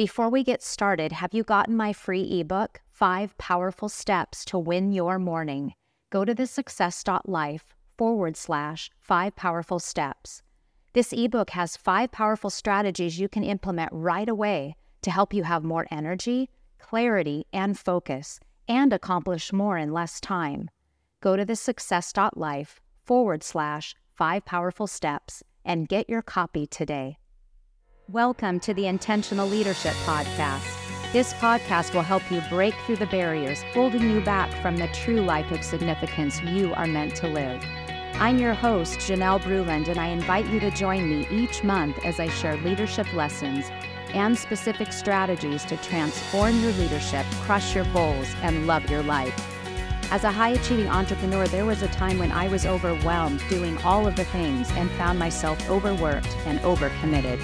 Before we get started, have you gotten my free ebook, Five Powerful Steps to Win Your Morning? Go to thesuccess.life forward slash five powerful steps. This ebook has five powerful strategies you can implement right away to help you have more energy, clarity, and focus, and accomplish more in less time. Go to thesuccess.life forward slash five powerful steps and get your copy today. Welcome to the Intentional Leadership Podcast. This podcast will help you break through the barriers holding you back from the true life of significance you are meant to live. I'm your host, Janelle Bruland, and I invite you to join me each month as I share leadership lessons and specific strategies to transform your leadership, crush your goals, and love your life. As a high achieving entrepreneur, there was a time when I was overwhelmed doing all of the things and found myself overworked and overcommitted.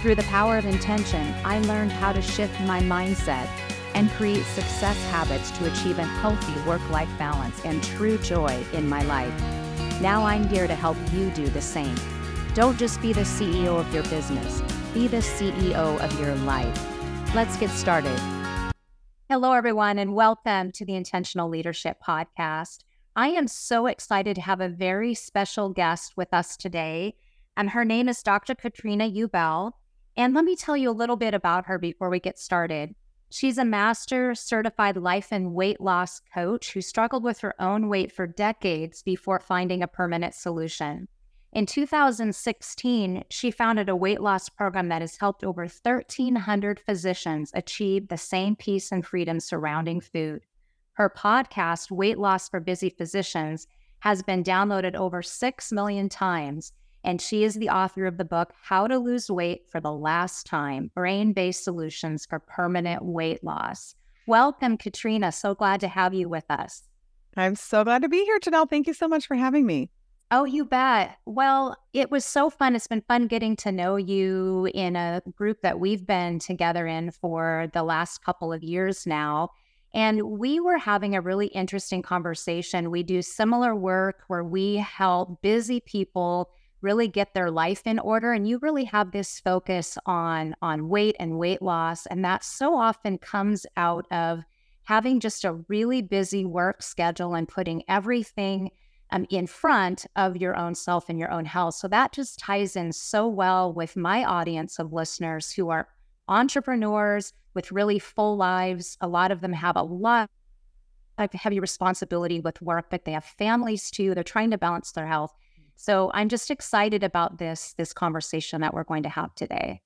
Through the power of intention, I learned how to shift my mindset and create success habits to achieve a healthy work life balance and true joy in my life. Now I'm here to help you do the same. Don't just be the CEO of your business, be the CEO of your life. Let's get started. Hello, everyone, and welcome to the Intentional Leadership Podcast. I am so excited to have a very special guest with us today, and her name is Dr. Katrina Ubell. And let me tell you a little bit about her before we get started. She's a master certified life and weight loss coach who struggled with her own weight for decades before finding a permanent solution. In 2016, she founded a weight loss program that has helped over 1,300 physicians achieve the same peace and freedom surrounding food. Her podcast, Weight Loss for Busy Physicians, has been downloaded over 6 million times, and she is the author of the book, How to Lose Weight for the Last Time Brain Based Solutions for Permanent Weight Loss. Welcome, Katrina. So glad to have you with us. I'm so glad to be here, Janelle. Thank you so much for having me. Oh, you bet. Well, it was so fun. It's been fun getting to know you in a group that we've been together in for the last couple of years now. And we were having a really interesting conversation. We do similar work where we help busy people really get their life in order and you really have this focus on on weight and weight loss and that so often comes out of having just a really busy work schedule and putting everything um, in front of your own self and your own health. So that just ties in so well with my audience of listeners who are entrepreneurs with really full lives. A lot of them have a lot of heavy responsibility with work, but they have families too. They're trying to balance their health. So I'm just excited about this this conversation that we're going to have today.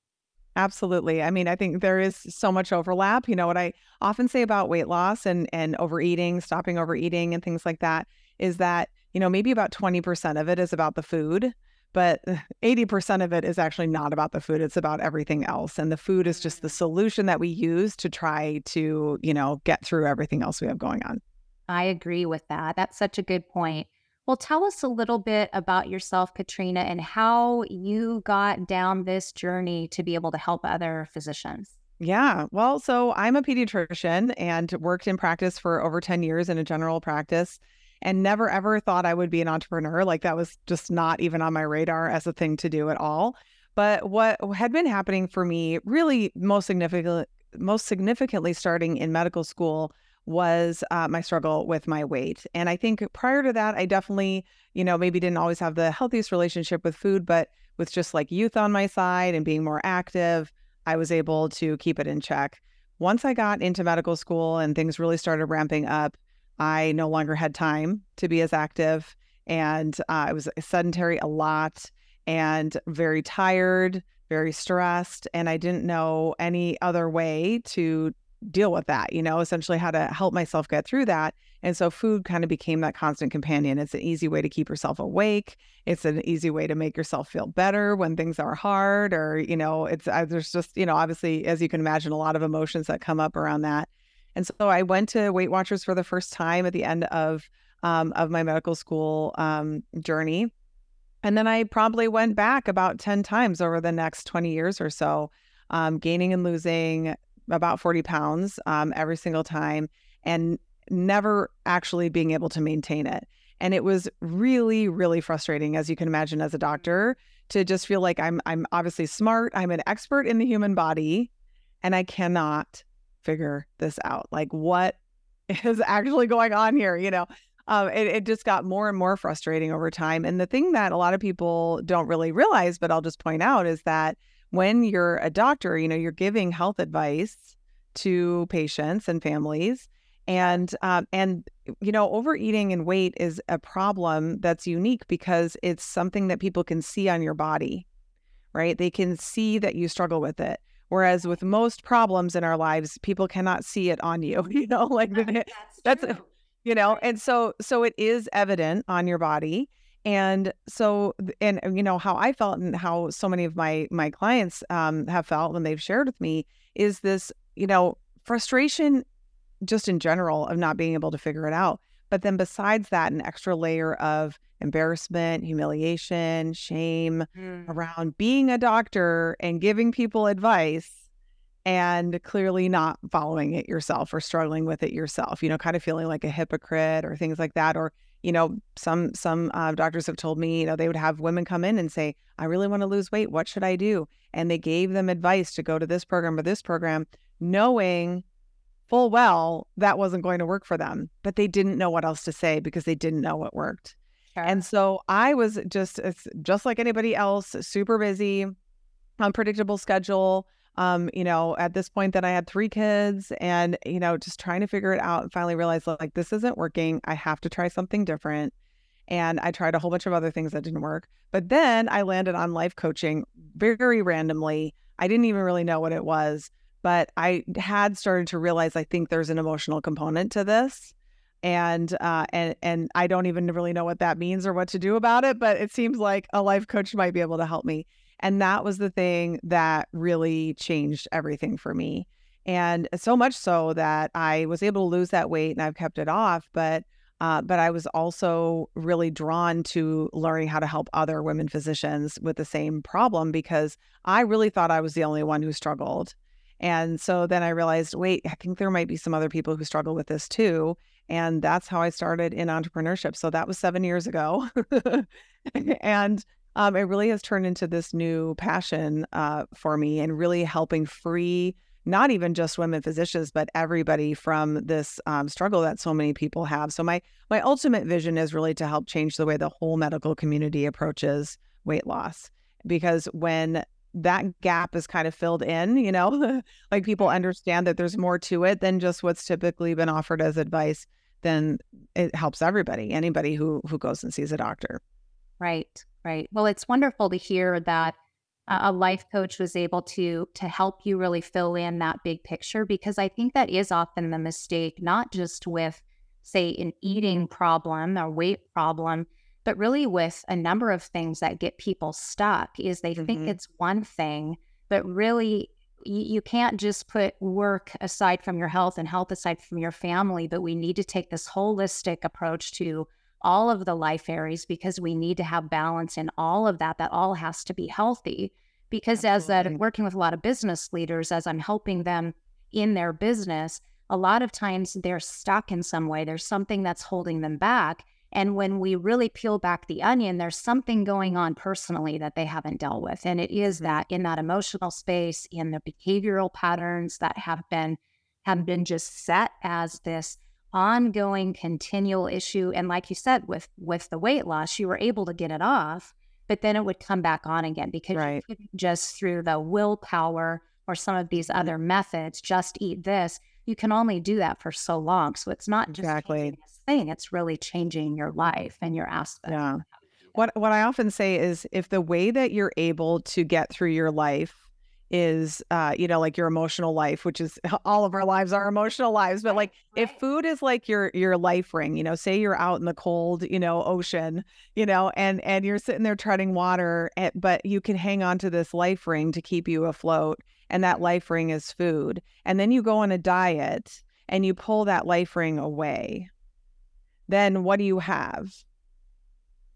Absolutely. I mean, I think there is so much overlap. You know, what I often say about weight loss and and overeating, stopping overeating and things like that is that you know, maybe about 20% of it is about the food, but 80% of it is actually not about the food. It's about everything else. And the food is just the mm. solution that we use to try to, you know, get through everything else we have going on. I agree with that. That's such a good point. Well, tell us a little bit about yourself, Katrina, and how you got down this journey to be able to help other physicians. Yeah. Well, so I'm a pediatrician and worked in practice for over 10 years in a general practice and never ever thought I would be an entrepreneur. Like that was just not even on my radar as a thing to do at all. But what had been happening for me really most significantly most significantly starting in medical school was uh, my struggle with my weight. And I think prior to that, I definitely, you know, maybe didn't always have the healthiest relationship with food, but with just like youth on my side and being more active, I was able to keep it in check. Once I got into medical school and things really started ramping up, I no longer had time to be as active. And uh, I was sedentary a lot and very tired, very stressed. And I didn't know any other way to deal with that, you know, essentially how to help myself get through that. And so food kind of became that constant companion. It's an easy way to keep yourself awake. It's an easy way to make yourself feel better when things are hard or, you know, it's uh, there's just, you know, obviously, as you can imagine, a lot of emotions that come up around that. And so I went to Weight Watchers for the first time at the end of um, of my medical school um, journey. And then I probably went back about 10 times over the next 20 years or so, um, gaining and losing about 40 pounds um, every single time and never actually being able to maintain it. And it was really, really frustrating, as you can imagine, as a doctor, to just feel like I'm I'm obviously smart. I'm an expert in the human body and I cannot figure this out. Like, what is actually going on here? You know, um, it, it just got more and more frustrating over time. And the thing that a lot of people don't really realize, but I'll just point out, is that when you're a doctor, you know, you're giving health advice to patients and families. And um, and you know, overeating and weight is a problem that's unique because it's something that people can see on your body, right? They can see that you struggle with it. Whereas with most problems in our lives, people cannot see it on you. You know, like that's, that's you know, and so so it is evident on your body. And so and you know how I felt and how so many of my my clients um, have felt when they've shared with me is this, you know, frustration just in general of not being able to figure it out. But then besides that, an extra layer of embarrassment, humiliation, shame mm. around being a doctor and giving people advice and clearly not following it yourself or struggling with it yourself, you know, kind of feeling like a hypocrite or things like that. Or, you know, some some uh, doctors have told me, you know, they would have women come in and say, I really want to lose weight. What should I do? And they gave them advice to go to this program or this program, knowing full well that wasn't going to work for them, but they didn't know what else to say because they didn't know what worked. Sure. And so I was just just like anybody else, super busy, unpredictable schedule. Um, you know, at this point that I had three kids and, you know, just trying to figure it out and finally realized like this isn't working. I have to try something different. And I tried a whole bunch of other things that didn't work. But then I landed on life coaching very randomly. I didn't even really know what it was but I had started to realize I think there's an emotional component to this. And uh, and and I don't even really know what that means or what to do about it, but it seems like a life coach might be able to help me. And that was the thing that really changed everything for me. And so much so that I was able to lose that weight and I've kept it off. But uh, but I was also really drawn to learning how to help other women physicians with the same problem because I really thought I was the only one who struggled. And so then I realized, wait, I think there might be some other people who struggle with this too. And that's how I started in entrepreneurship. So that was seven years ago. and um, it really has turned into this new passion uh, for me and really helping free not even just women physicians, but everybody from this um, struggle that so many people have. So my my ultimate vision is really to help change the way the whole medical community approaches weight loss. Because when that gap is kind of filled in, you know, like people understand that there's more to it than just what's typically been offered as advice, then it helps everybody, anybody who who goes and sees a doctor. Right, right. Well, it's wonderful to hear that a life coach was able to to help you really fill in that big picture because I think that is often the mistake, not just with say an eating problem or weight problem, but really with a number of things that get people stuck is they mm-hmm. think it's one thing but really you, you can't just put work aside from your health and health aside from your family but we need to take this holistic approach to all of the life areas because we need to have balance in all of that that all has to be healthy because Absolutely. as that I'm working with a lot of business leaders as i'm helping them in their business a lot of times they're stuck in some way there's something that's holding them back and when we really peel back the onion, there's something going on personally that they haven't dealt with. And it is mm-hmm. that in that emotional space, in the behavioral patterns that have been have been just set as this ongoing continual issue. And like you said, with with the weight loss, you were able to get it off, but then it would come back on again because right. just through the willpower or some of these mm-hmm. other methods, just eat this you can only do that for so long. So it's not just exactly thing; it's really changing your life and your aspect. Yeah. What what I often say is, if the way that you're able to get through your life is uh you know like your emotional life which is all of our lives are emotional lives but like right. if food is like your your life ring you know say you're out in the cold you know ocean you know and and you're sitting there treading water eh, but you can hang on to this life ring to keep you afloat and that life ring is food. And then you go on a diet and you pull that life ring away. Then what do you have?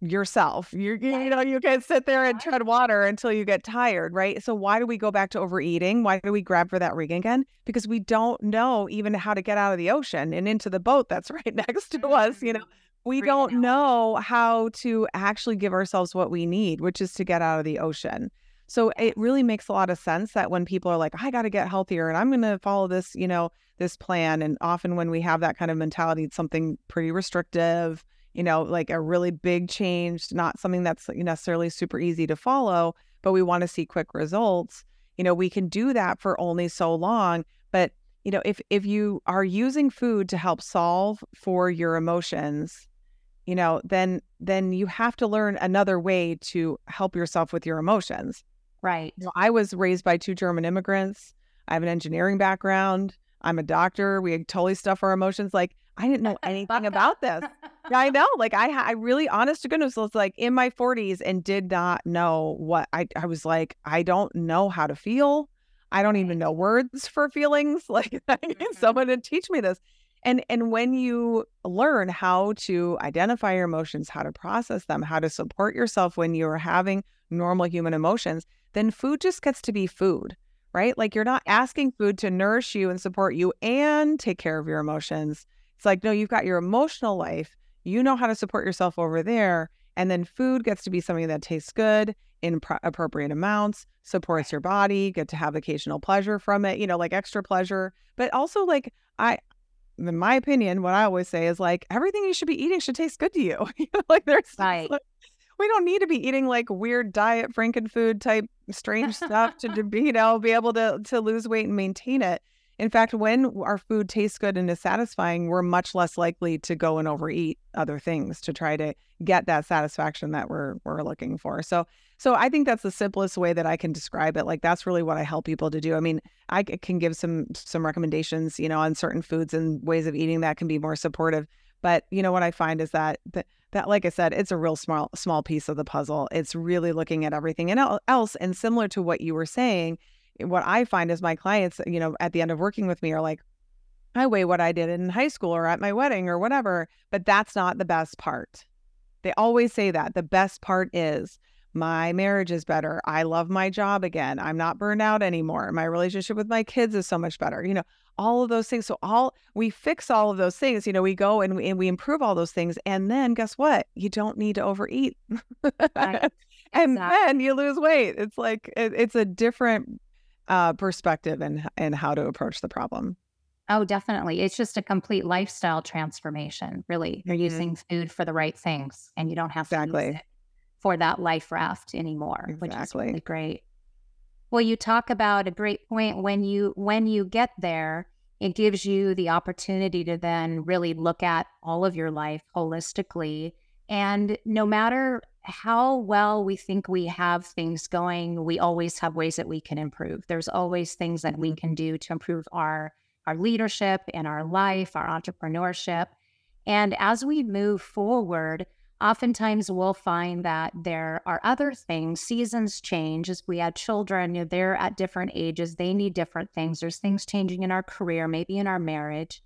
Yourself. You're, you know, you can sit there and tread water until you get tired, right? So why do we go back to overeating? Why do we grab for that rig again? Because we don't know even how to get out of the ocean and into the boat that's right next to us, you know. Mm-hmm. We don't know how to actually give ourselves what we need, which is to get out of the ocean. So it really makes a lot of sense that when people are like, I got to get healthier and I'm going to follow this, you know, this plan. And often when we have that kind of mentality, it's something pretty restrictive, you know, like a really big change, not something that's necessarily super easy to follow, but we want to see quick results. You know, we can do that for only so long. But, you know, if if you are using food to help solve for your emotions, you know, then then you have to learn another way to help yourself with your emotions. Right. You know, I was raised by two German immigrants. I have an engineering background. I'm a doctor. We totally stuff our emotions. Like I didn't know anything about this. I know. Like I, I really, honest to goodness, was like in my 40s and did not know what I. I was like, I don't know how to feel. I don't even know words for feelings. Like I need mm-hmm. someone to teach me this. And and when you learn how to identify your emotions, how to process them, how to support yourself when you're having normal human emotions, then food just gets to be food, right? Like you're not asking food to nourish you and support you and take care of your emotions. It's like, no, you've got your emotional life. You know how to support yourself over there. And then food gets to be something that tastes good in pro- appropriate amounts, supports your body, get to have occasional pleasure from it, you know, like extra pleasure. But also, like, I, in my opinion, what I always say is like everything you should be eating should taste good to you. like there's right. Like, we don't need to be eating like weird diet frankenfood type strange stuff to be, you know, be able to to lose weight and maintain it. In fact, when our food tastes good and is satisfying, we're much less likely to go and overeat other things to try to get that satisfaction that we're we're looking for. So so I think that's the simplest way that I can describe it. Like that's really what I help people to do. I mean, I can give some some recommendations, you know, on certain foods and ways of eating that can be more supportive. But you know what I find is that that, that like I said, it's a real small small piece of the puzzle. It's really looking at everything and else. And similar to what you were saying, what I find is my clients, you know, at the end of working with me are like, I weigh what I did in high school or at my wedding or whatever, but that's not the best part. They always say that. The best part is my marriage is better. I love my job again. I'm not burned out anymore. My relationship with my kids is so much better. You know, all of those things. So all we fix all of those things. You know, we go and we, and we improve all those things, and then guess what? You don't need to overeat, right. and exactly. then you lose weight. It's like it, it's a different uh, perspective and and how to approach the problem. Oh, definitely. It's just a complete lifestyle transformation. Really, you're mm-hmm. using food for the right things, and you don't have exactly. to for that life raft anymore, exactly. which is really great. Well, you talk about a great point when you when you get there, it gives you the opportunity to then really look at all of your life holistically. And no matter how well we think we have things going, we always have ways that we can improve. There's always things that we mm-hmm. can do to improve our our leadership and our life, our entrepreneurship. And as we move forward, oftentimes we'll find that there are other things. Seasons change as we add children, they're at different ages, they need different things. There's things changing in our career, maybe in our marriage.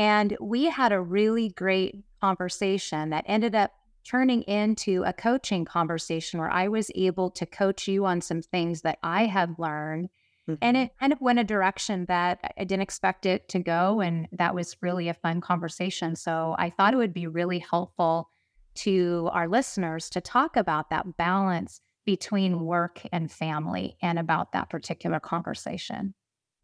And we had a really great conversation that ended up turning into a coaching conversation where I was able to coach you on some things that I have learned. Mm-hmm. And it kind of went a direction that I didn't expect it to go. And that was really a fun conversation. So I thought it would be really helpful to our listeners to talk about that balance between work and family and about that particular conversation.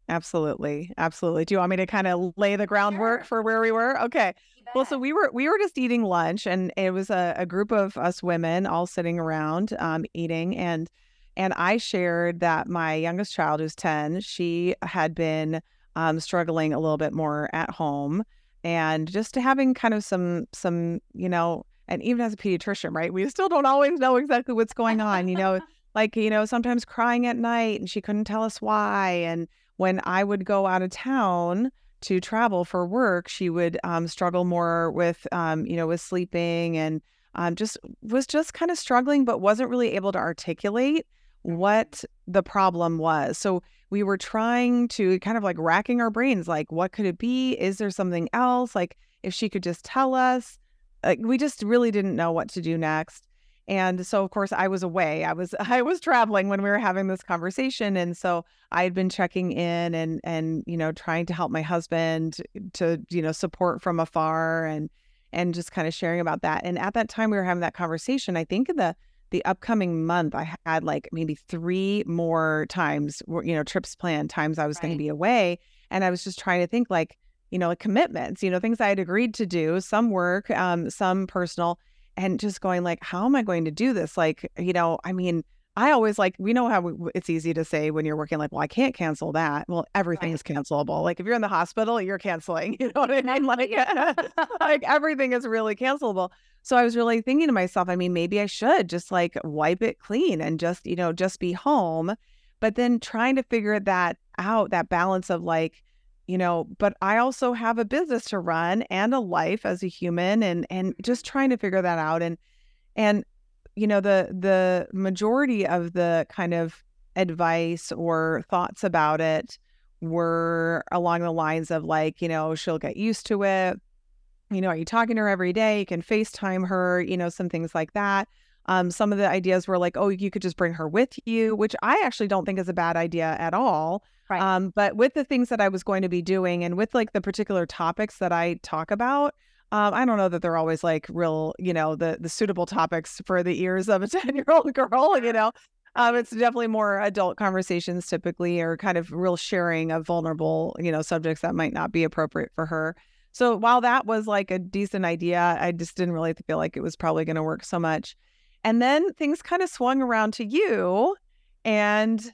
Absolutely. Absolutely. Do you want me to kind of lay the groundwork sure. for where we were? Okay. Well, so we were we were just eating lunch, and it was a, a group of us women all sitting around um, eating, and and I shared that my youngest child, who's ten, she had been um, struggling a little bit more at home, and just having kind of some some you know, and even as a pediatrician, right, we still don't always know exactly what's going on, you know. like you know sometimes crying at night and she couldn't tell us why and when i would go out of town to travel for work, she would um, struggle more with, um, you know, with sleeping and um, just was just kind of struggling, but wasn't really able to articulate what the problem was. So we were trying to kind of like racking our brains, like, what could it be? Is there something else? Like, if she could just tell us, like, we just really didn't know what to do next. And so of course I was away. I was I was traveling when we were having this conversation and so I had been checking in and and you know trying to help my husband to you know support from afar and and just kind of sharing about that. And at that time we were having that conversation, I think the the upcoming month, I had like maybe three more times, you know, trips planned, times I was right. going to be away. And I was just trying to think like, you know, like commitments, you know, things I had agreed to do, some work, um, some personal, and just going like, how am I going to do this? Like, you know, I mean, I always like, we know how we, it's easy to say when you're working, like, well, I can't cancel that. Well, everything is cancelable. Like, if you're in the hospital, you're canceling. You know what I mean? Like, like everything is really cancelable. So I was really thinking to myself, I mean, maybe I should just like wipe it clean and just, you know, just be home. But then trying to figure that out, that balance of like, you know, but I also have a business to run and a life as a human and and just trying to figure that out. And and you know, the the majority of the kind of advice or thoughts about it were along the lines of like, you know, she'll get used to it you know, are you talking to her every day? You can FaceTime her, you know, some things like that. Um, some of the ideas were like, oh, you could just bring her with you, which I actually don't think is a bad idea at all. Right. Um, but with the things that I was going to be doing and with like the particular topics that I talk about, um, I don't know that they're always like real, you know, the the suitable topics for the ears of a 10 year old girl, you know. Um, it's definitely more adult conversations typically or kind of real sharing of vulnerable, you know, subjects that might not be appropriate for her. So while that was like a decent idea, I just didn't really feel like it was probably going to work so much. And then things kind of swung around to you. And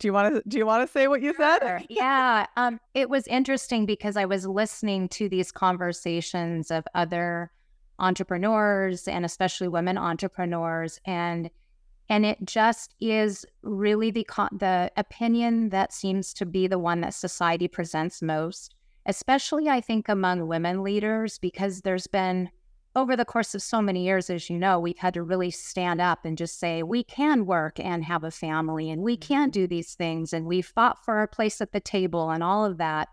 do you want to do you want to say what you said? yeah, um, it was interesting because I was listening to these conversations of other entrepreneurs and especially women entrepreneurs, and and it just is really the the opinion that seems to be the one that society presents most especially I think among women leaders, because there's been over the course of so many years, as you know, we've had to really stand up and just say, we can work and have a family and we can mm-hmm. do these things. And we fought for our place at the table and all of that.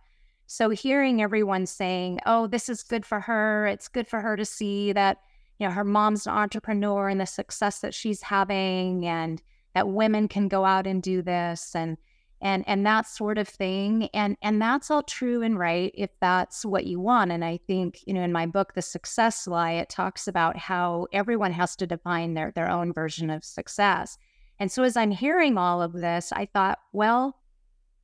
So hearing everyone saying, oh, this is good for her, it's good for her to see that, you know, her mom's an entrepreneur and the success that she's having and that women can go out and do this. And and and that sort of thing and and that's all true and right if that's what you want and i think you know in my book the success lie it talks about how everyone has to define their their own version of success and so as i'm hearing all of this i thought well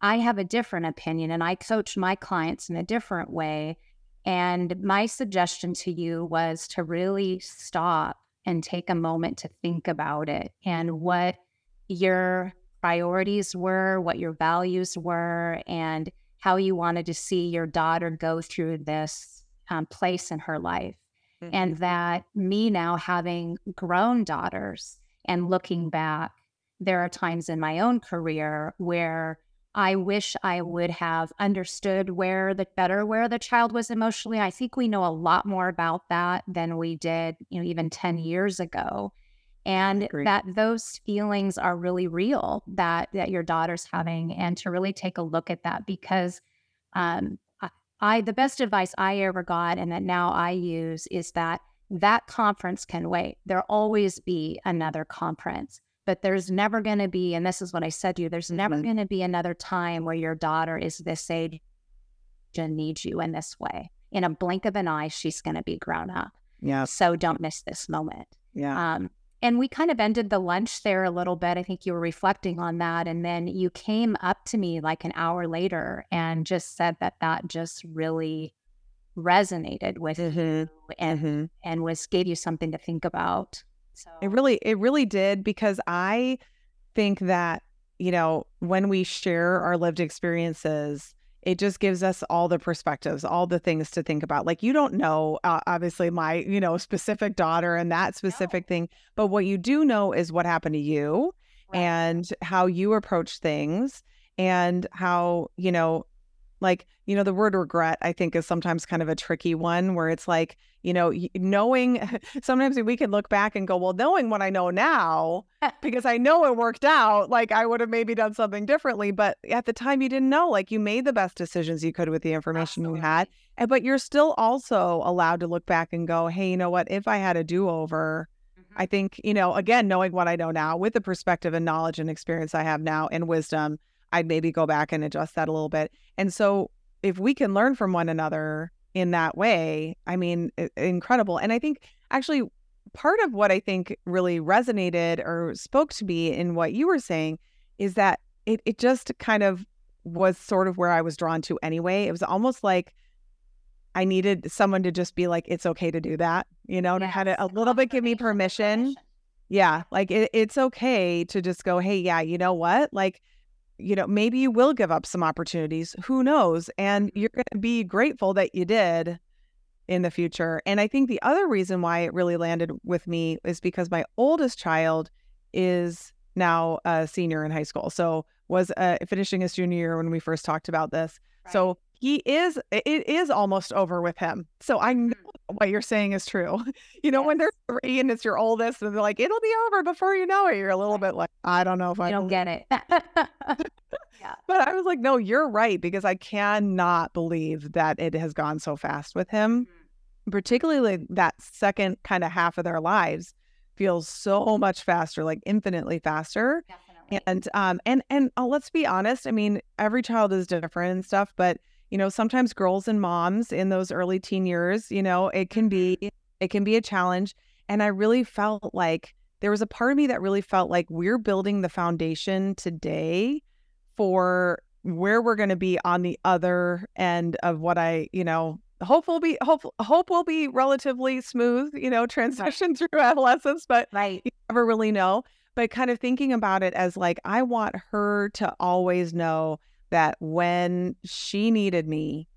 i have a different opinion and i coach my clients in a different way and my suggestion to you was to really stop and take a moment to think about it and what your priorities were, what your values were, and how you wanted to see your daughter go through this um, place in her life. Mm-hmm. And that me now having grown daughters and looking back, there are times in my own career where I wish I would have understood where the better where the child was emotionally. I think we know a lot more about that than we did, you know, even 10 years ago and that those feelings are really real that that your daughter's having and to really take a look at that because um, I, I the best advice i ever got and that now i use is that that conference can wait. There'll always be another conference but there's never going to be and this is what i said to you there's never mm-hmm. going to be another time where your daughter is this age and needs you in this way. In a blink of an eye she's going to be grown up. Yeah so don't miss this moment. Yeah. Um, and we kind of ended the lunch there a little bit. I think you were reflecting on that. And then you came up to me like an hour later and just said that that just really resonated with mm-hmm. you and, mm-hmm. and was gave you something to think about. So it really, it really did because I think that, you know, when we share our lived experiences, it just gives us all the perspectives, all the things to think about. Like you don't know, uh, obviously, my you know specific daughter and that specific no. thing, but what you do know is what happened to you right. and how you approach things and how you know like you know the word regret i think is sometimes kind of a tricky one where it's like you know knowing sometimes we can look back and go well knowing what i know now because i know it worked out like i would have maybe done something differently but at the time you didn't know like you made the best decisions you could with the information Absolutely. you had and but you're still also allowed to look back and go hey you know what if i had a do-over mm-hmm. I think, you know, again, knowing what I know now with the perspective and knowledge and experience I have now and wisdom, I'd maybe go back and adjust that a little bit. And so if we can learn from one another in that way, I mean, incredible. And I think actually part of what I think really resonated or spoke to me in what you were saying is that it, it just kind of was sort of where I was drawn to anyway. It was almost like I needed someone to just be like, it's okay to do that, you know, yes. to kind of a little bit give me permission. permission. Yeah. Like it, it's okay to just go, hey, yeah, you know what? Like, you know, maybe you will give up some opportunities. Who knows? And you're going to be grateful that you did in the future. And I think the other reason why it really landed with me is because my oldest child is now a senior in high school. So was uh, finishing his junior year when we first talked about this. Right. So he is it is almost over with him. So I know mm. what you're saying is true. You know, yes. when they're three and it's your oldest and they're like, it'll be over before you know it. You're a little bit like, I don't know if I don't get it. yeah. But I was like, no, you're right, because I cannot believe that it has gone so fast with him. Mm-hmm. Particularly that second kind of half of their lives feels so much faster, like infinitely faster. Definitely. And um and and uh, let's be honest, I mean, every child is different and stuff, but you know, sometimes girls and moms in those early teen years, you know, it can be mm-hmm. it can be a challenge. And I really felt like there was a part of me that really felt like we're building the foundation today for where we're going to be on the other end of what I, you know, hope will be hope hope will be relatively smooth, you know, transition right. through adolescence, but right. you never really know. But kind of thinking about it as like I want her to always know that when she needed me,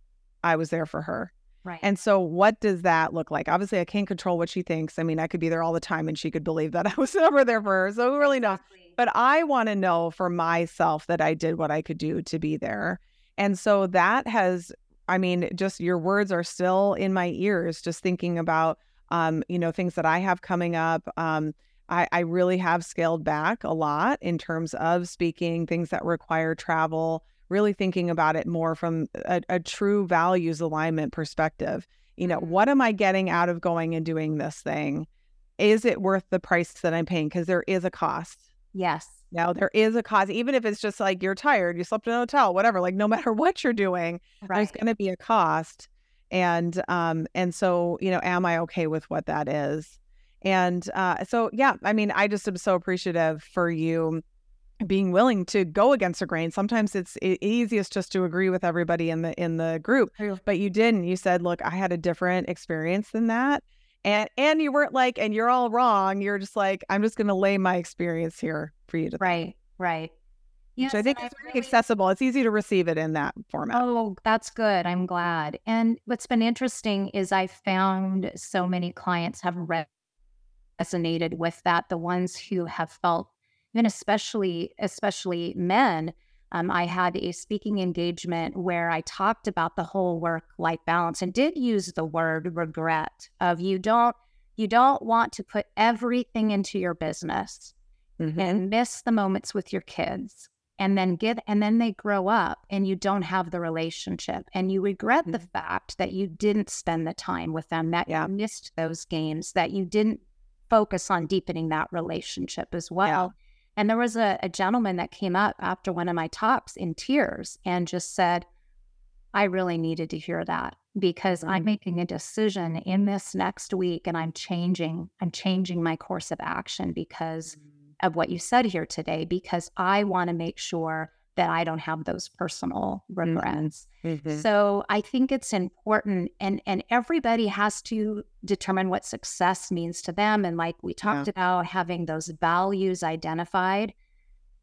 I was there for her. Right. And so, what does that look like? Obviously, I can't control what she thinks. I mean, I could be there all the time and she could believe that I was never there for her. So, who really knows? But I want to know for myself that I did what I could do to be there. And so, that has, I mean, just your words are still in my ears, just thinking about, um, you know, things that I have coming up. Um, I, I really have scaled back a lot in terms of speaking, things that require travel really thinking about it more from a, a true values alignment perspective. You know, mm-hmm. what am I getting out of going and doing this thing? Is it worth the price that I'm paying? Because there is a cost. Yes. Now there is a cost, even if it's just like you're tired, you slept in a hotel, whatever. Like no matter what you're doing, right. there's going to be a cost. And um and so you know, am I okay with what that is? And uh, so yeah, I mean, I just am so appreciative for you being willing to go against the grain. Sometimes it's easiest just to agree with everybody in the in the group, but you didn't. You said, "Look, I had a different experience than that." And and you weren't like, and you're all wrong. You're just like, I'm just going to lay my experience here for you to Right, think. right. Yes, Which I think is very really... accessible. It's easy to receive it in that format. Oh, that's good. I'm glad. And what's been interesting is I found so many clients have resonated with that. The ones who have felt and especially especially men um, i had a speaking engagement where i talked about the whole work life balance and did use the word regret of you don't you don't want to put everything into your business mm-hmm. and miss the moments with your kids and then get and then they grow up and you don't have the relationship and you regret mm-hmm. the fact that you didn't spend the time with them that yeah. you missed those games that you didn't focus on deepening that relationship as well yeah. And there was a, a gentleman that came up after one of my talks in tears and just said, I really needed to hear that because. I'm making a decision in this next week and I'm changing, I'm changing my course of action because mm-hmm. of what you said here today, because I want to make sure that I don't have those personal mm-hmm. regrets. Mm-hmm. So I think it's important and and everybody has to determine what success means to them and like we talked yeah. about having those values identified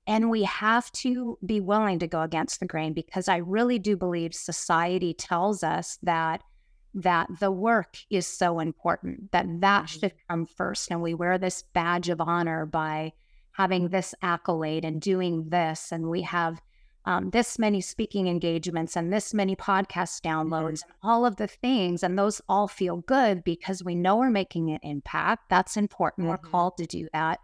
and we have to be willing to go against the grain because I really do believe society tells us that that the work is so important that that mm-hmm. should come first and we wear this badge of honor by having this accolade and doing this. And we have um, this many speaking engagements and this many podcast downloads mm-hmm. and all of the things. And those all feel good because we know we're making an impact. That's important. Mm-hmm. We're called to do that.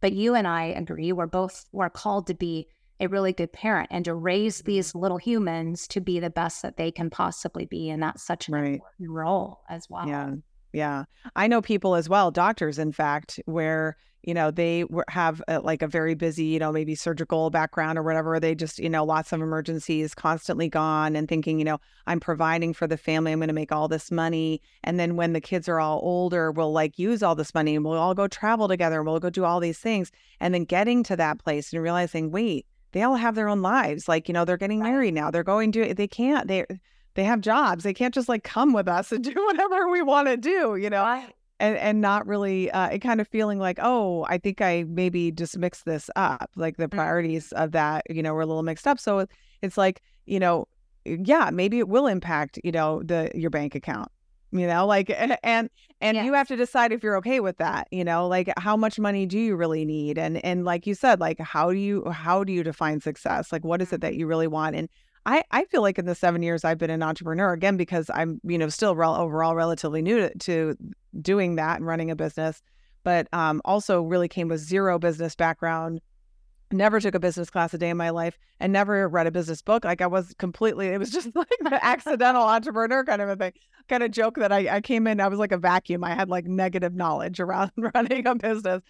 But you and I agree, we're both we're called to be a really good parent and to raise mm-hmm. these little humans to be the best that they can possibly be. And that's such an right. important role as well. Yeah. Yeah. I know people as well, doctors, in fact, where, you know, they have a, like a very busy, you know, maybe surgical background or whatever. They just, you know, lots of emergencies, constantly gone and thinking, you know, I'm providing for the family. I'm going to make all this money. And then when the kids are all older, we'll like use all this money and we'll all go travel together. and We'll go do all these things. And then getting to that place and realizing, wait, they all have their own lives. Like, you know, they're getting married now. They're going to, they can't, they, they have jobs. They can't just like come with us and do whatever we want to do, you know? And, and not really uh, it kind of feeling like oh i think i maybe just mixed this up like the mm-hmm. priorities of that you know were a little mixed up so it's like you know yeah maybe it will impact you know the your bank account you know like and and yes. you have to decide if you're okay with that you know like how much money do you really need and and like you said like how do you how do you define success like what is it that you really want and I, I feel like in the seven years I've been an entrepreneur, again, because I'm, you know, still overall relatively new to, to, doing that and running a business, but um, also really came with zero business background, never took a business class a day in my life, and never read a business book. Like I was completely, it was just like the accidental entrepreneur kind of a thing. Kind of joke that I, I came in, I was like a vacuum. I had like negative knowledge around running a business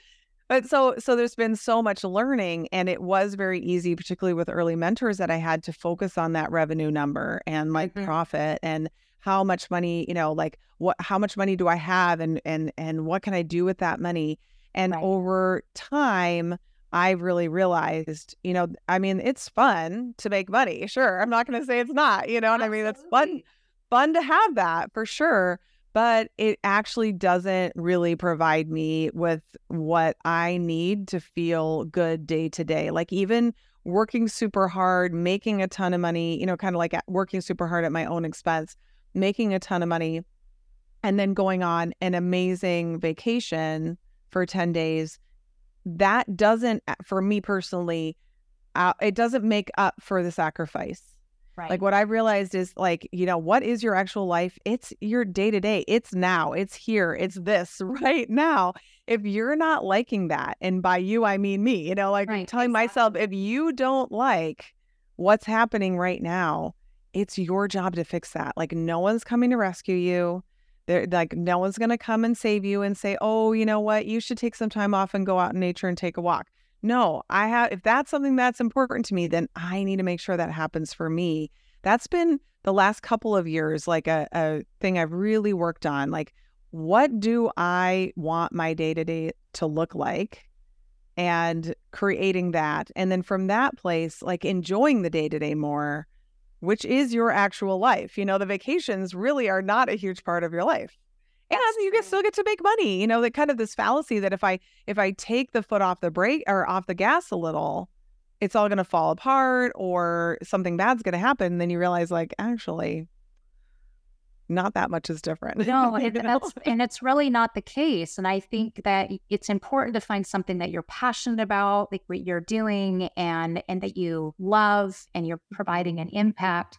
but so so there's been so much learning and it was very easy particularly with early mentors that i had to focus on that revenue number and my mm-hmm. profit and how much money you know like what how much money do i have and and and what can i do with that money and right. over time i've really realized you know i mean it's fun to make money sure i'm not going to say it's not you know what i mean it's fun fun to have that for sure but it actually doesn't really provide me with what I need to feel good day to day. Like, even working super hard, making a ton of money, you know, kind of like working super hard at my own expense, making a ton of money, and then going on an amazing vacation for 10 days. That doesn't, for me personally, uh, it doesn't make up for the sacrifice Right. Like what I've realized is like, you know, what is your actual life? It's your day to day. It's now. It's here. It's this right now. If you're not liking that, and by you I mean me, you know, like right. telling exactly. myself if you don't like what's happening right now, it's your job to fix that. Like no one's coming to rescue you. They're like no one's going to come and save you and say, "Oh, you know what? You should take some time off and go out in nature and take a walk." No, I have, if that's something that's important to me, then I need to make sure that happens for me. That's been the last couple of years, like a, a thing I've really worked on. Like, what do I want my day to day to look like? And creating that. And then from that place, like enjoying the day to day more, which is your actual life. You know, the vacations really are not a huge part of your life and you can still get to make money. You know, that kind of this fallacy that if I if I take the foot off the brake or off the gas a little, it's all going to fall apart or something bad's going to happen. And then you realize, like, actually, not that much is different. No, it, that's and it's really not the case. And I mm. think that it's important to find something that you're passionate about, like what you're doing, and and that you love, and you're providing an impact.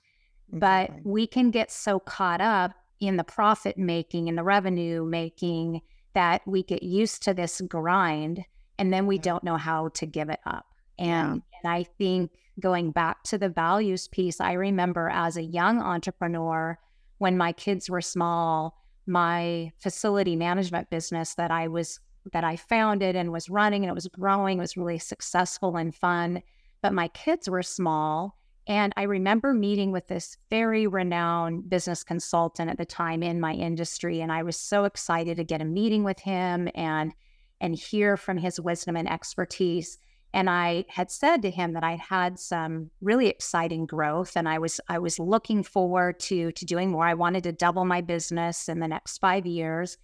Exactly. But we can get so caught up in the profit making and the revenue making that we get used to this grind and then we don't know how to give it up. And, yeah. and I think going back to the values piece, I remember as a young entrepreneur, when my kids were small, my facility management business that I was that I founded and was running and it was growing, it was really successful and fun. But my kids were small and I remember meeting with this very renowned business consultant at the time in my industry. And I was so excited to get a meeting with him and and hear from his wisdom and expertise. And I had said to him that I had some really exciting growth and I was I was looking forward to to doing more. I wanted to double my business in the next five years.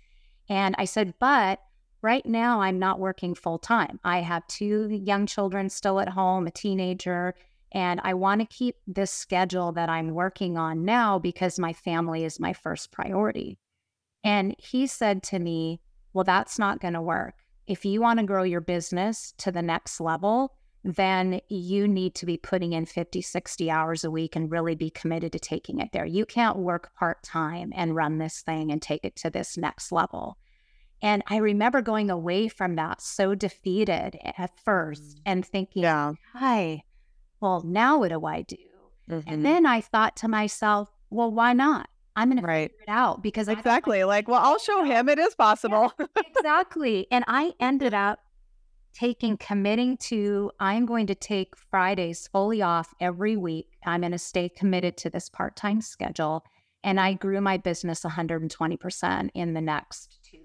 And I said, but right now I'm not working full time. I have two young children still at home, a teenager and I want to keep this schedule that I'm working on now because my family is my first priority. And he said to me, Well, that's not going to work. If you want to grow your business to the next level, then you need to be putting in 50, 60 hours a week and really be committed to taking it there. You can't work part time and run this thing and take it to this next level. And I remember going away from that so defeated at first mm. and thinking, yeah. hi, well, now what do I do? Mm-hmm. And then I thought to myself, well, why not? I'm going Right. to figure it out because I Exactly. Like, well, I'll show him it is possible. exactly. And I ended up taking, committing to, I'm going to take Fridays fully off every week. I'm going to stay committed to this part time schedule. And I grew my business 120% in the next two.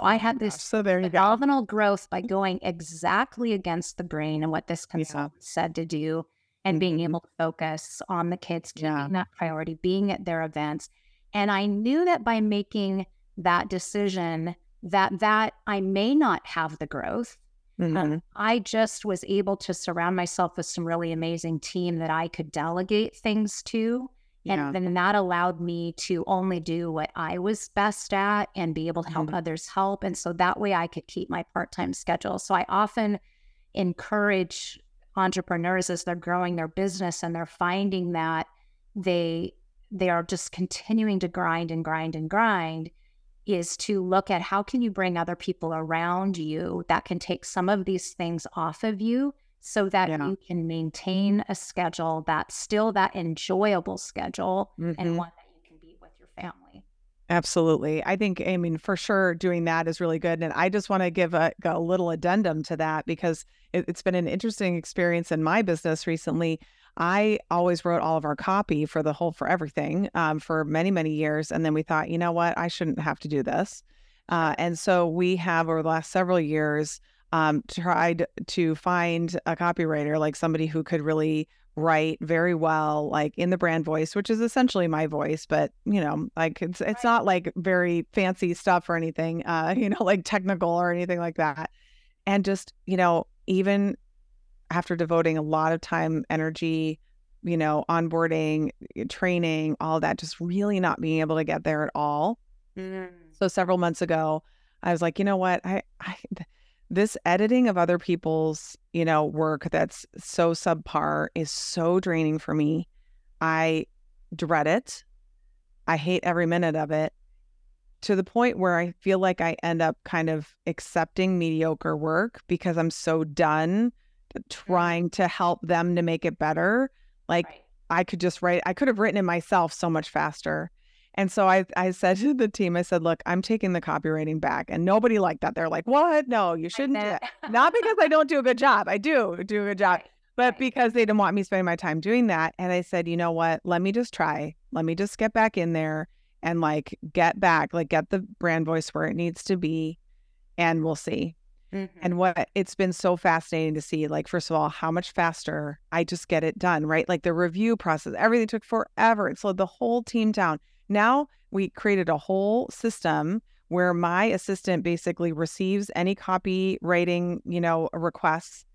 So I had this so there phenomenal growth by going exactly against the grain and what this consultant said to do and being Mhm. able to focus on the kids, keeping Yeah. that priority, being at their events. And I knew that by making that decision that that I may not have the growth. Mhm. I just was able to surround myself with some really amazing team that I could delegate things to. Yeah. And then that allowed me to only do what I was best at and be able to help Mhm. others help. And so that way I could keep my part time schedule. So I often encourage entrepreneurs as they're growing their business and they're finding that they they are just continuing to grind and grind and grind is to look at how can you bring other people around you that can take some of these things off of you so that Yeah. you can maintain a schedule that's still that enjoyable schedule Mhm. and one that you can be with your family. Absolutely. I think, I mean, for sure, doing that is really good. And I just want to give a, a little addendum to that because it, it's been an interesting experience in my business recently. I always wrote all of our copy for the whole, for everything um, for many, many years. And then we thought, you know what? I shouldn't have to do this. Uh, and so we have, over the last several years, um, tried to find a copywriter, like somebody who could really write very well, like in the brand voice, which is essentially my voice, but you know, like it's it's not like very fancy stuff or anything, uh, you know, like technical or anything like that. And just, you know, even after devoting a lot of time, energy, you know, onboarding, eh, training, all that, just really not being able to get there at all. So several months ago, I was like, you know what? I, I this editing of other people's, you know, work that's so subpar is so draining for me. I dread it. I hate every minute of it to the point where I feel like I end up kind of accepting mediocre work because I'm so done mm. trying to help them to make it better. Like Right. I could just write, I could have written it myself so much faster. And so I, I said to the team, I said, look, I'm taking the copywriting back. And nobody liked that. They're like, what? No, you shouldn't do that. Not because I don't do a good job. I do do a good job, Right, but right. because they didn't want me spending my time doing that. And I said, you know what? Let me just try. Let me just get back in there and like get back, like get the brand voice where it needs to be. And we'll see. Mhm. And what it's been so fascinating to see, like, first of all, how much faster I just get it done, right? Like the review process, everything took forever. It slowed the whole team down. Now we created a whole system where my assistant basically receives any copywriting, you know, requests.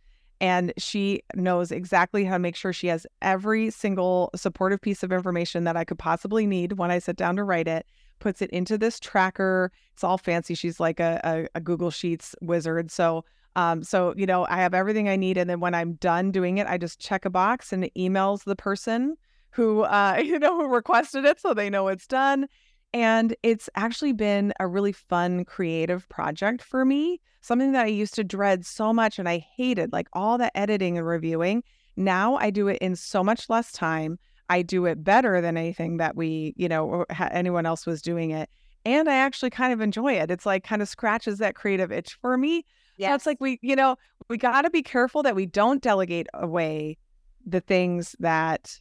And she knows exactly how to make sure she has every single supportive piece of information that I could possibly need when I sit down to write it puts it into this tracker. It's all fancy. She's like a, a, a Google Sheets wizard. So, um, so you know, I have everything I need, and then when I'm done doing it, I just check a box and it emails the person who, uh, you know, who requested it, so they know it's done. And it's actually been a really fun, creative project for me. Something that I used to dread so much, and I hated, like all the editing and reviewing. Now I do it in so much less time. I do it better than anything that we, you know, anyone else was doing it. And I actually kind of enjoy it. It's like kind of scratches that creative itch for me. Yeah. It's like we, you know, we got to be careful that we don't delegate away the things that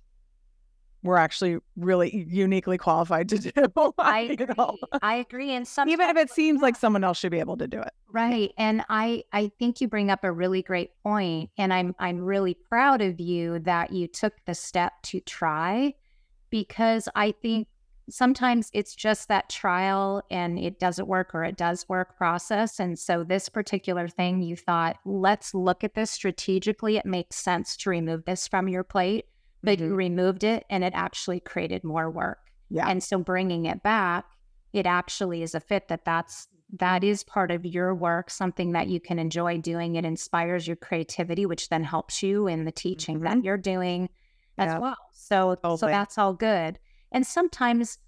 we're actually really uniquely qualified to do. I agree. know? I agree. And sometimes Even if it seems like someone else should be able to do it. Right. And I I think you bring up a really great point and I'm I'm really proud of you that you took the step to try because I mm. think sometimes it's just that trial and it doesn't work or it does work process and so this particular thing you thought let's look at this strategically it makes sense to remove this from your plate but you Mhm. removed it and it actually created more work Yeah. and so bringing it back, it actually is a fit that that's that is part of your work, something that you can enjoy doing. It inspires your creativity, which then helps you in the teaching that you're doing as Yeah. well. So so that's all good. And sometimes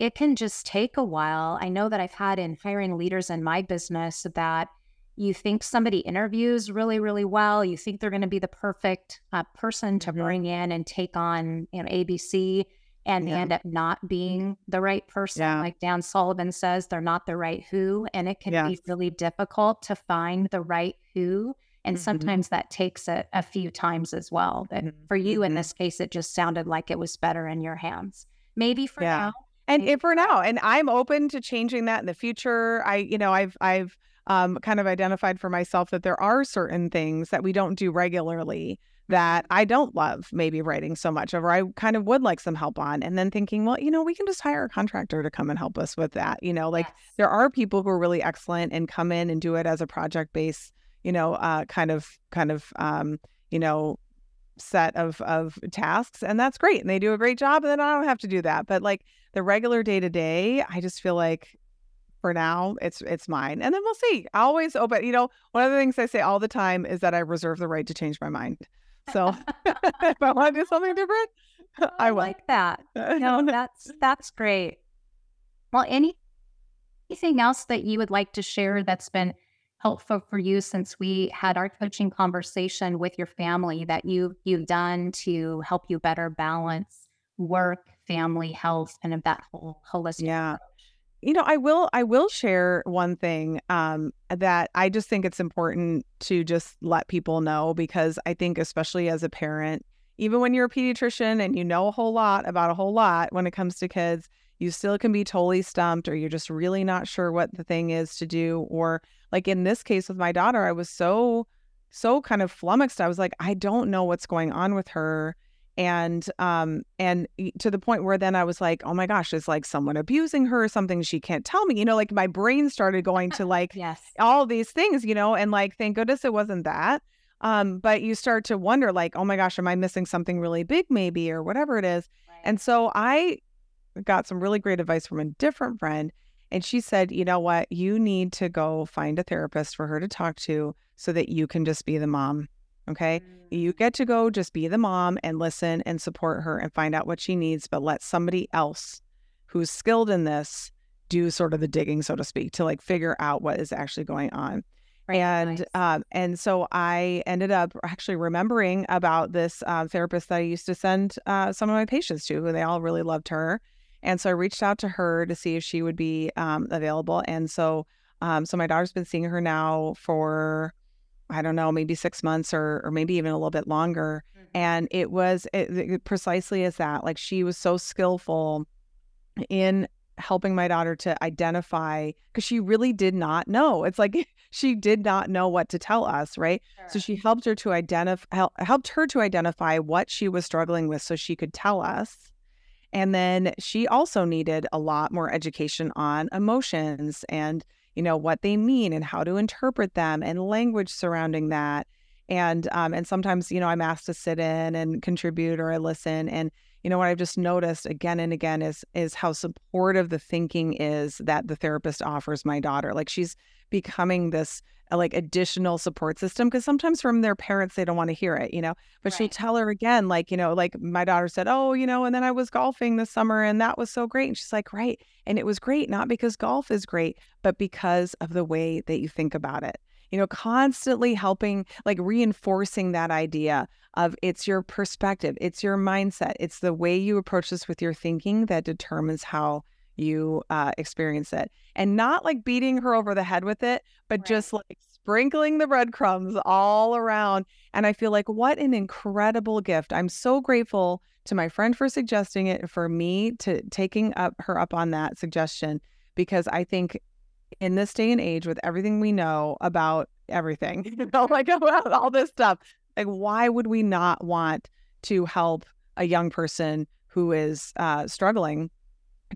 it can just take a while. I know that I've had in hiring leaders in my business that you think somebody interviews really, really well. You think they're going to be the perfect uh, person to Mhm. bring in and take on, you know, ABC. and they end up not being the right person. Yeah. Like Dan Sullivan says, they're not the right who. And it can be really difficult to find the right who. And Mhm. sometimes that takes a, a few times as well. But Mhm. for you in Mhm. this case, it just sounded like it was better in your hands. Maybe for Yeah. now. and if for now and i'm open to changing that in the future i you know i've i've um, kind of identified for myself that there are certain things that we don't do regularly that i don't love maybe writing so much of or i kind of would like some help on and then thinking well you know we can just hire a contractor to come and help us with that you know like Yes. there are people who are really excellent and come in and do it as a project based you know uh, kind of kind of um, you know set of of tasks and that's great and they do a great job and then I don't have to do that but like the regular day to day I just feel like for now it's it's mine and then we'll see I always open you know one of the things I say all the time is that I reserve the right to change my mind so if I want to do something different I will like that. No, that's that's great. Well, any anything else that you would like to share that's been helpful for you since we had our coaching conversation with your family that you you've done to help you better balance work, family, health, and of that whole holistic Yeah. approach? You know i will i will share one thing um that i just think it's important to just let people know because i think especially as a parent even when you're a pediatrician and you know a whole lot about a whole lot when it comes to kids you still can be totally stumped or you're just really not sure what the thing is to do or like in this case with my daughter i was so so kind of flummoxed i was like i don't know what's going on with her and um and to the point where then i was like oh my gosh is like someone abusing her or something she can't tell me you know like my brain started going to like Yes. all these things you know and like thank goodness it wasn't that um but you start to wonder like oh my gosh am i missing something really big maybe or whatever it is and so I got some really great advice from a different friend. And she said, you know what? You need to go find a therapist for her to talk to so that you can just be the mom. Okay. You get to go just be the mom and listen and support her and find out what she needs, but let somebody else who's skilled in this do sort of the digging, so to speak, to like figure out what is actually going on. Right, And nice. um, and so I ended up actually remembering about this uh, therapist that I used to send uh, some of my patients to, who they all really loved her. And so I reached out to her to see if she would be um, available. And so um, so my daughter's been seeing her now for I don't know, maybe six months or or maybe even a little bit longer. Mhm. And it was it, it precisely as that. Like she was so skillful in helping my daughter to identify because she really did not know. It's like she did not know what to tell us, right? So she helped her to identify hel- helped her to identify what she was struggling with so she could tell us. And then she also needed a lot more education on emotions and you know what they mean and how to interpret them and language surrounding that. And um and sometimes you know I'm asked to sit in and contribute or I listen and you know what I've just noticed again and again is is how supportive the thinking is that the therapist offers my daughter. Like she's becoming this uh, like additional support system because sometimes from their parents they don't want to hear it, you know. But she'll tell her again, like you know, like my daughter said, oh, you know, and then I was golfing this summer and that was so great. And she's like, right, and it was great not because golf is great, but because of the way that you think about it. You know, constantly helping, like reinforcing that idea of it's your perspective, it's your mindset, it's the way you approach this with your thinking that determines how you uh, experience it. And not like beating her over the head with it, but Right. just like sprinkling the breadcrumbs all around. And I feel like what an incredible gift. I'm so grateful to my friend for suggesting it, for me to taking up her up on that suggestion, because I think in this day and age, with everything we know about everything, you know, like about all this stuff, like why would we not want to help a young person who is uh, struggling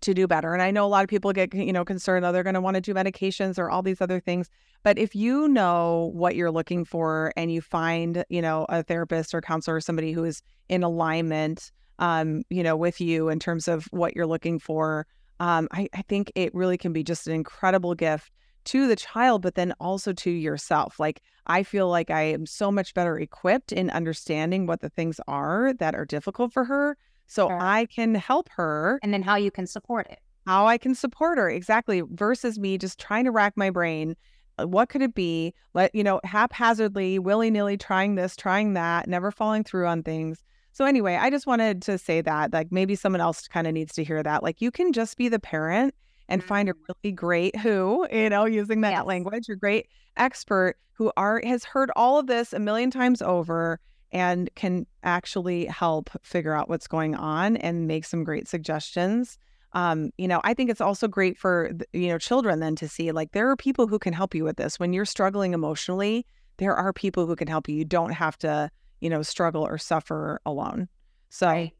to do better? And I know a lot of people get you know concerned, oh, they're going to want to do medications or all these other things. But if you know what you're looking for and you find you know a therapist or counselor or somebody who is in alignment, um, you know, with you in terms of what you're looking for, um, I, I think it really can be just an incredible gift to the child, but then also to yourself. Like, I feel like I am so much better equipped in understanding what the things are that are difficult for her. So Sure. I can help her and then how you can support it. how I can support her exactly versus me just trying to rack my brain. uh, What could it be? Let you know, haphazardly, willy nilly, trying this, trying that, never following through on things. So anyway, I just wanted to say that like maybe someone else kind of needs to hear that. Like you can just be the parent and find a Mm-hmm. really great who, you know, using that Yes. language, a great expert who are has heard all of this a million times over and can actually help figure out what's going on and make some great suggestions. Um, you know, I think it's also great for you know children then to see like there are people who can help you with this when you're struggling emotionally. There are people who can help you. You don't have to, you know, struggle or suffer alone. So Right.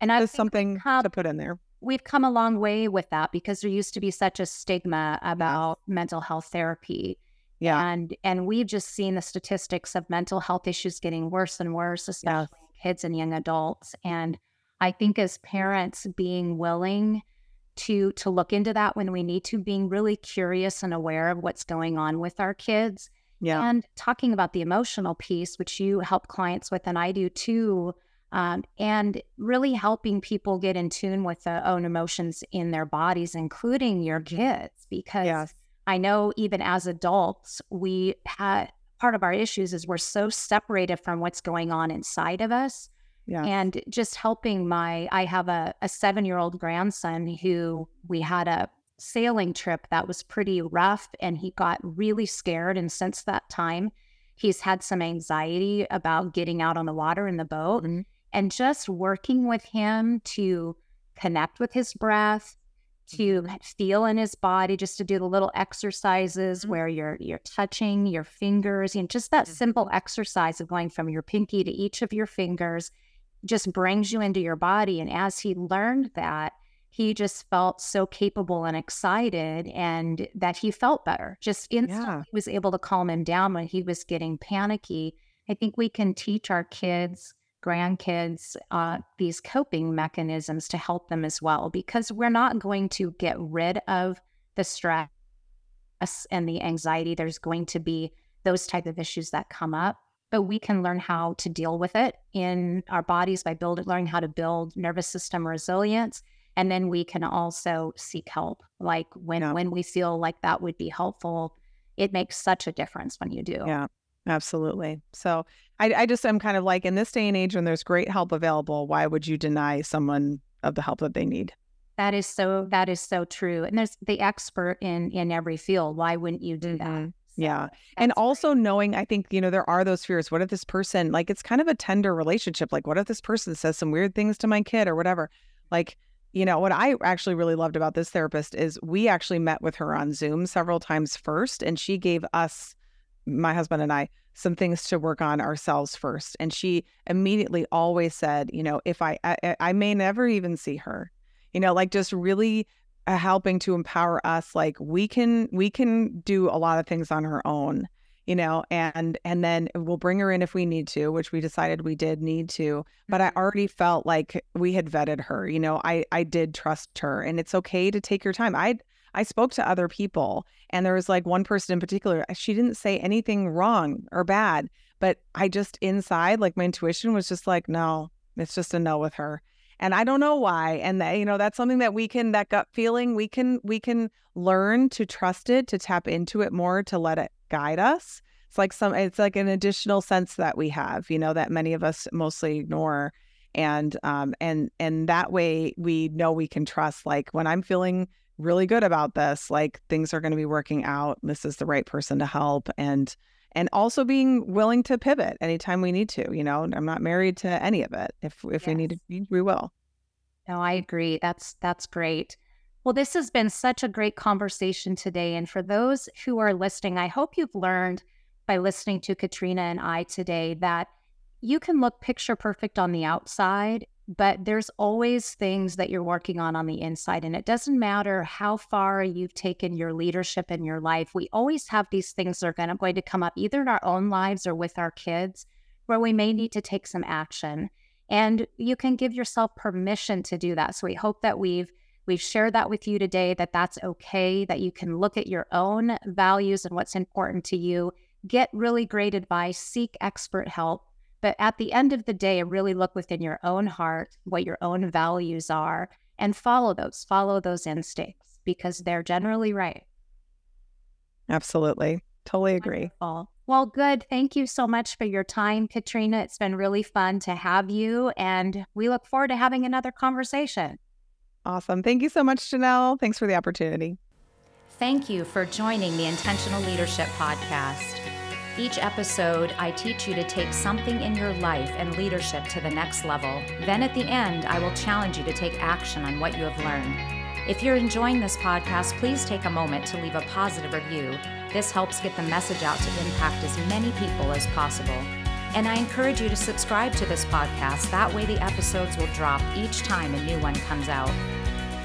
And think something come- to put in there. we've come a long way with that because there used to be such a stigma about mental health therapy. Yeah. And and we've just seen the statistics of mental health issues getting worse and worse, especially in kids and young adults. And I think as parents being willing to to look into that when we need to, being really curious and aware of what's going on with our kids Yeah. and talking about the emotional piece, which you help clients with, and I do too, um, and really helping people get in tune with their own emotions in their bodies, including your kids, because Yes. I know even as adults, we had part of our issues is we're so separated from what's going on inside of us Yeah. and just helping my i have a, a seven year old grandson who we had a sailing trip that was pretty rough and he got really scared and since that time he's had some anxiety about getting out on the water in the boat Mhm. and just working with him to connect with his breath to feel in his body just to do the little exercises Mhm. where you're you're touching your fingers and just that Mhm. simple exercise of going from your pinky to each of your fingers just brings you into your body and as he learned that he just felt so capable and excited and that he felt better just instantly Yeah. was able to calm him down when he was getting panicky i think we can teach our kids grandkids uh, these coping mechanisms to help them as well because we're not going to get rid of the stress and the anxiety there's going to be those type of issues that come up but we can learn how to deal with it in our bodies by building learning how to build nervous system resilience and then we can also seek help like when Yeah. when we feel like that would be helpful it makes such a difference when you do Yeah. Absolutely. So I, I just am kind of like in this day and age when there's great help available, why would you deny someone of the help that they need? That is so that is so true. And there's the expert in in every field. Why wouldn't you do that? Mhm. So Yeah. And that's also knowing, I think, you know, there are those fears. What if this person, like, it's kind of a tender relationship? Like, what if this person says some weird things to my kid or whatever? Like, you know, what I actually really loved about this therapist is we actually met with her on Zoom several times first, and she gave us, my husband and I, some things to work on ourselves first. And she immediately always said, you know, if I, I, I may never even see her, you know, like just really uh, helping to empower us like we can we can do a lot of things on her own you know and and then we'll bring her in if we need to which we decided we did need to but i already felt like we had vetted her you know i i did trust her and it's okay to take your time i i spoke to other people and there was like one person in particular she didn't say anything wrong or bad but i just inside like my intuition was just like no it's just a no with her. And i don't know why and that, you know that's something that we can that gut feeling we can we can learn to trust it to tap into it more to let it guide us. It's like some it's like an additional sense that we have you know that many of us mostly ignore and um and and that way we know we can trust. Like when i'm feeling really good about this like things are going to be working out this is the right person to help and and also being willing to pivot anytime we need to you know i'm not married to any of it if if we need to we will No, I agree. That's that's great. Well, this has been such a great conversation today. And for those who are listening, I hope you've learned by listening to Katrina and I today that you can look picture perfect on the outside, but there's always things that you're working on on the inside. And it doesn't matter how far you've taken your leadership in your life, we always have these things that are going to, going to come up either in our own lives or with our kids where we may need to take some action and you can give yourself permission to do that so we hope that we've we've shared that with you today that that's okay that you can look at your own values and what's important to you get really great advice seek expert help but at the end of the day really look within your own heart what your own values are and follow those follow those instincts because they're generally right absolutely totally agree Wonderful. Well, good. Thank you so much for your time, Katrina. It's been really fun to have you, and we look forward to having another conversation. Awesome. Thank you so much, Janelle. Thanks for the opportunity. Thank you for joining the Intentional Leadership Podcast. Each episode, I teach you to take something in your life and leadership to the next level. Then at the end, I will challenge you to take action on what you have learned. If you're enjoying this podcast, please take a moment to leave a positive review. This helps get the message out to impact as many people as possible. And I encourage you to subscribe to this podcast. That way, the episodes will drop each time a new one comes out.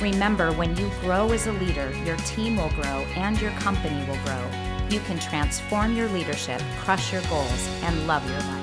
Remember, when you grow as a leader, your team will grow and your company will grow. You can transform your leadership, crush your goals, and love your life.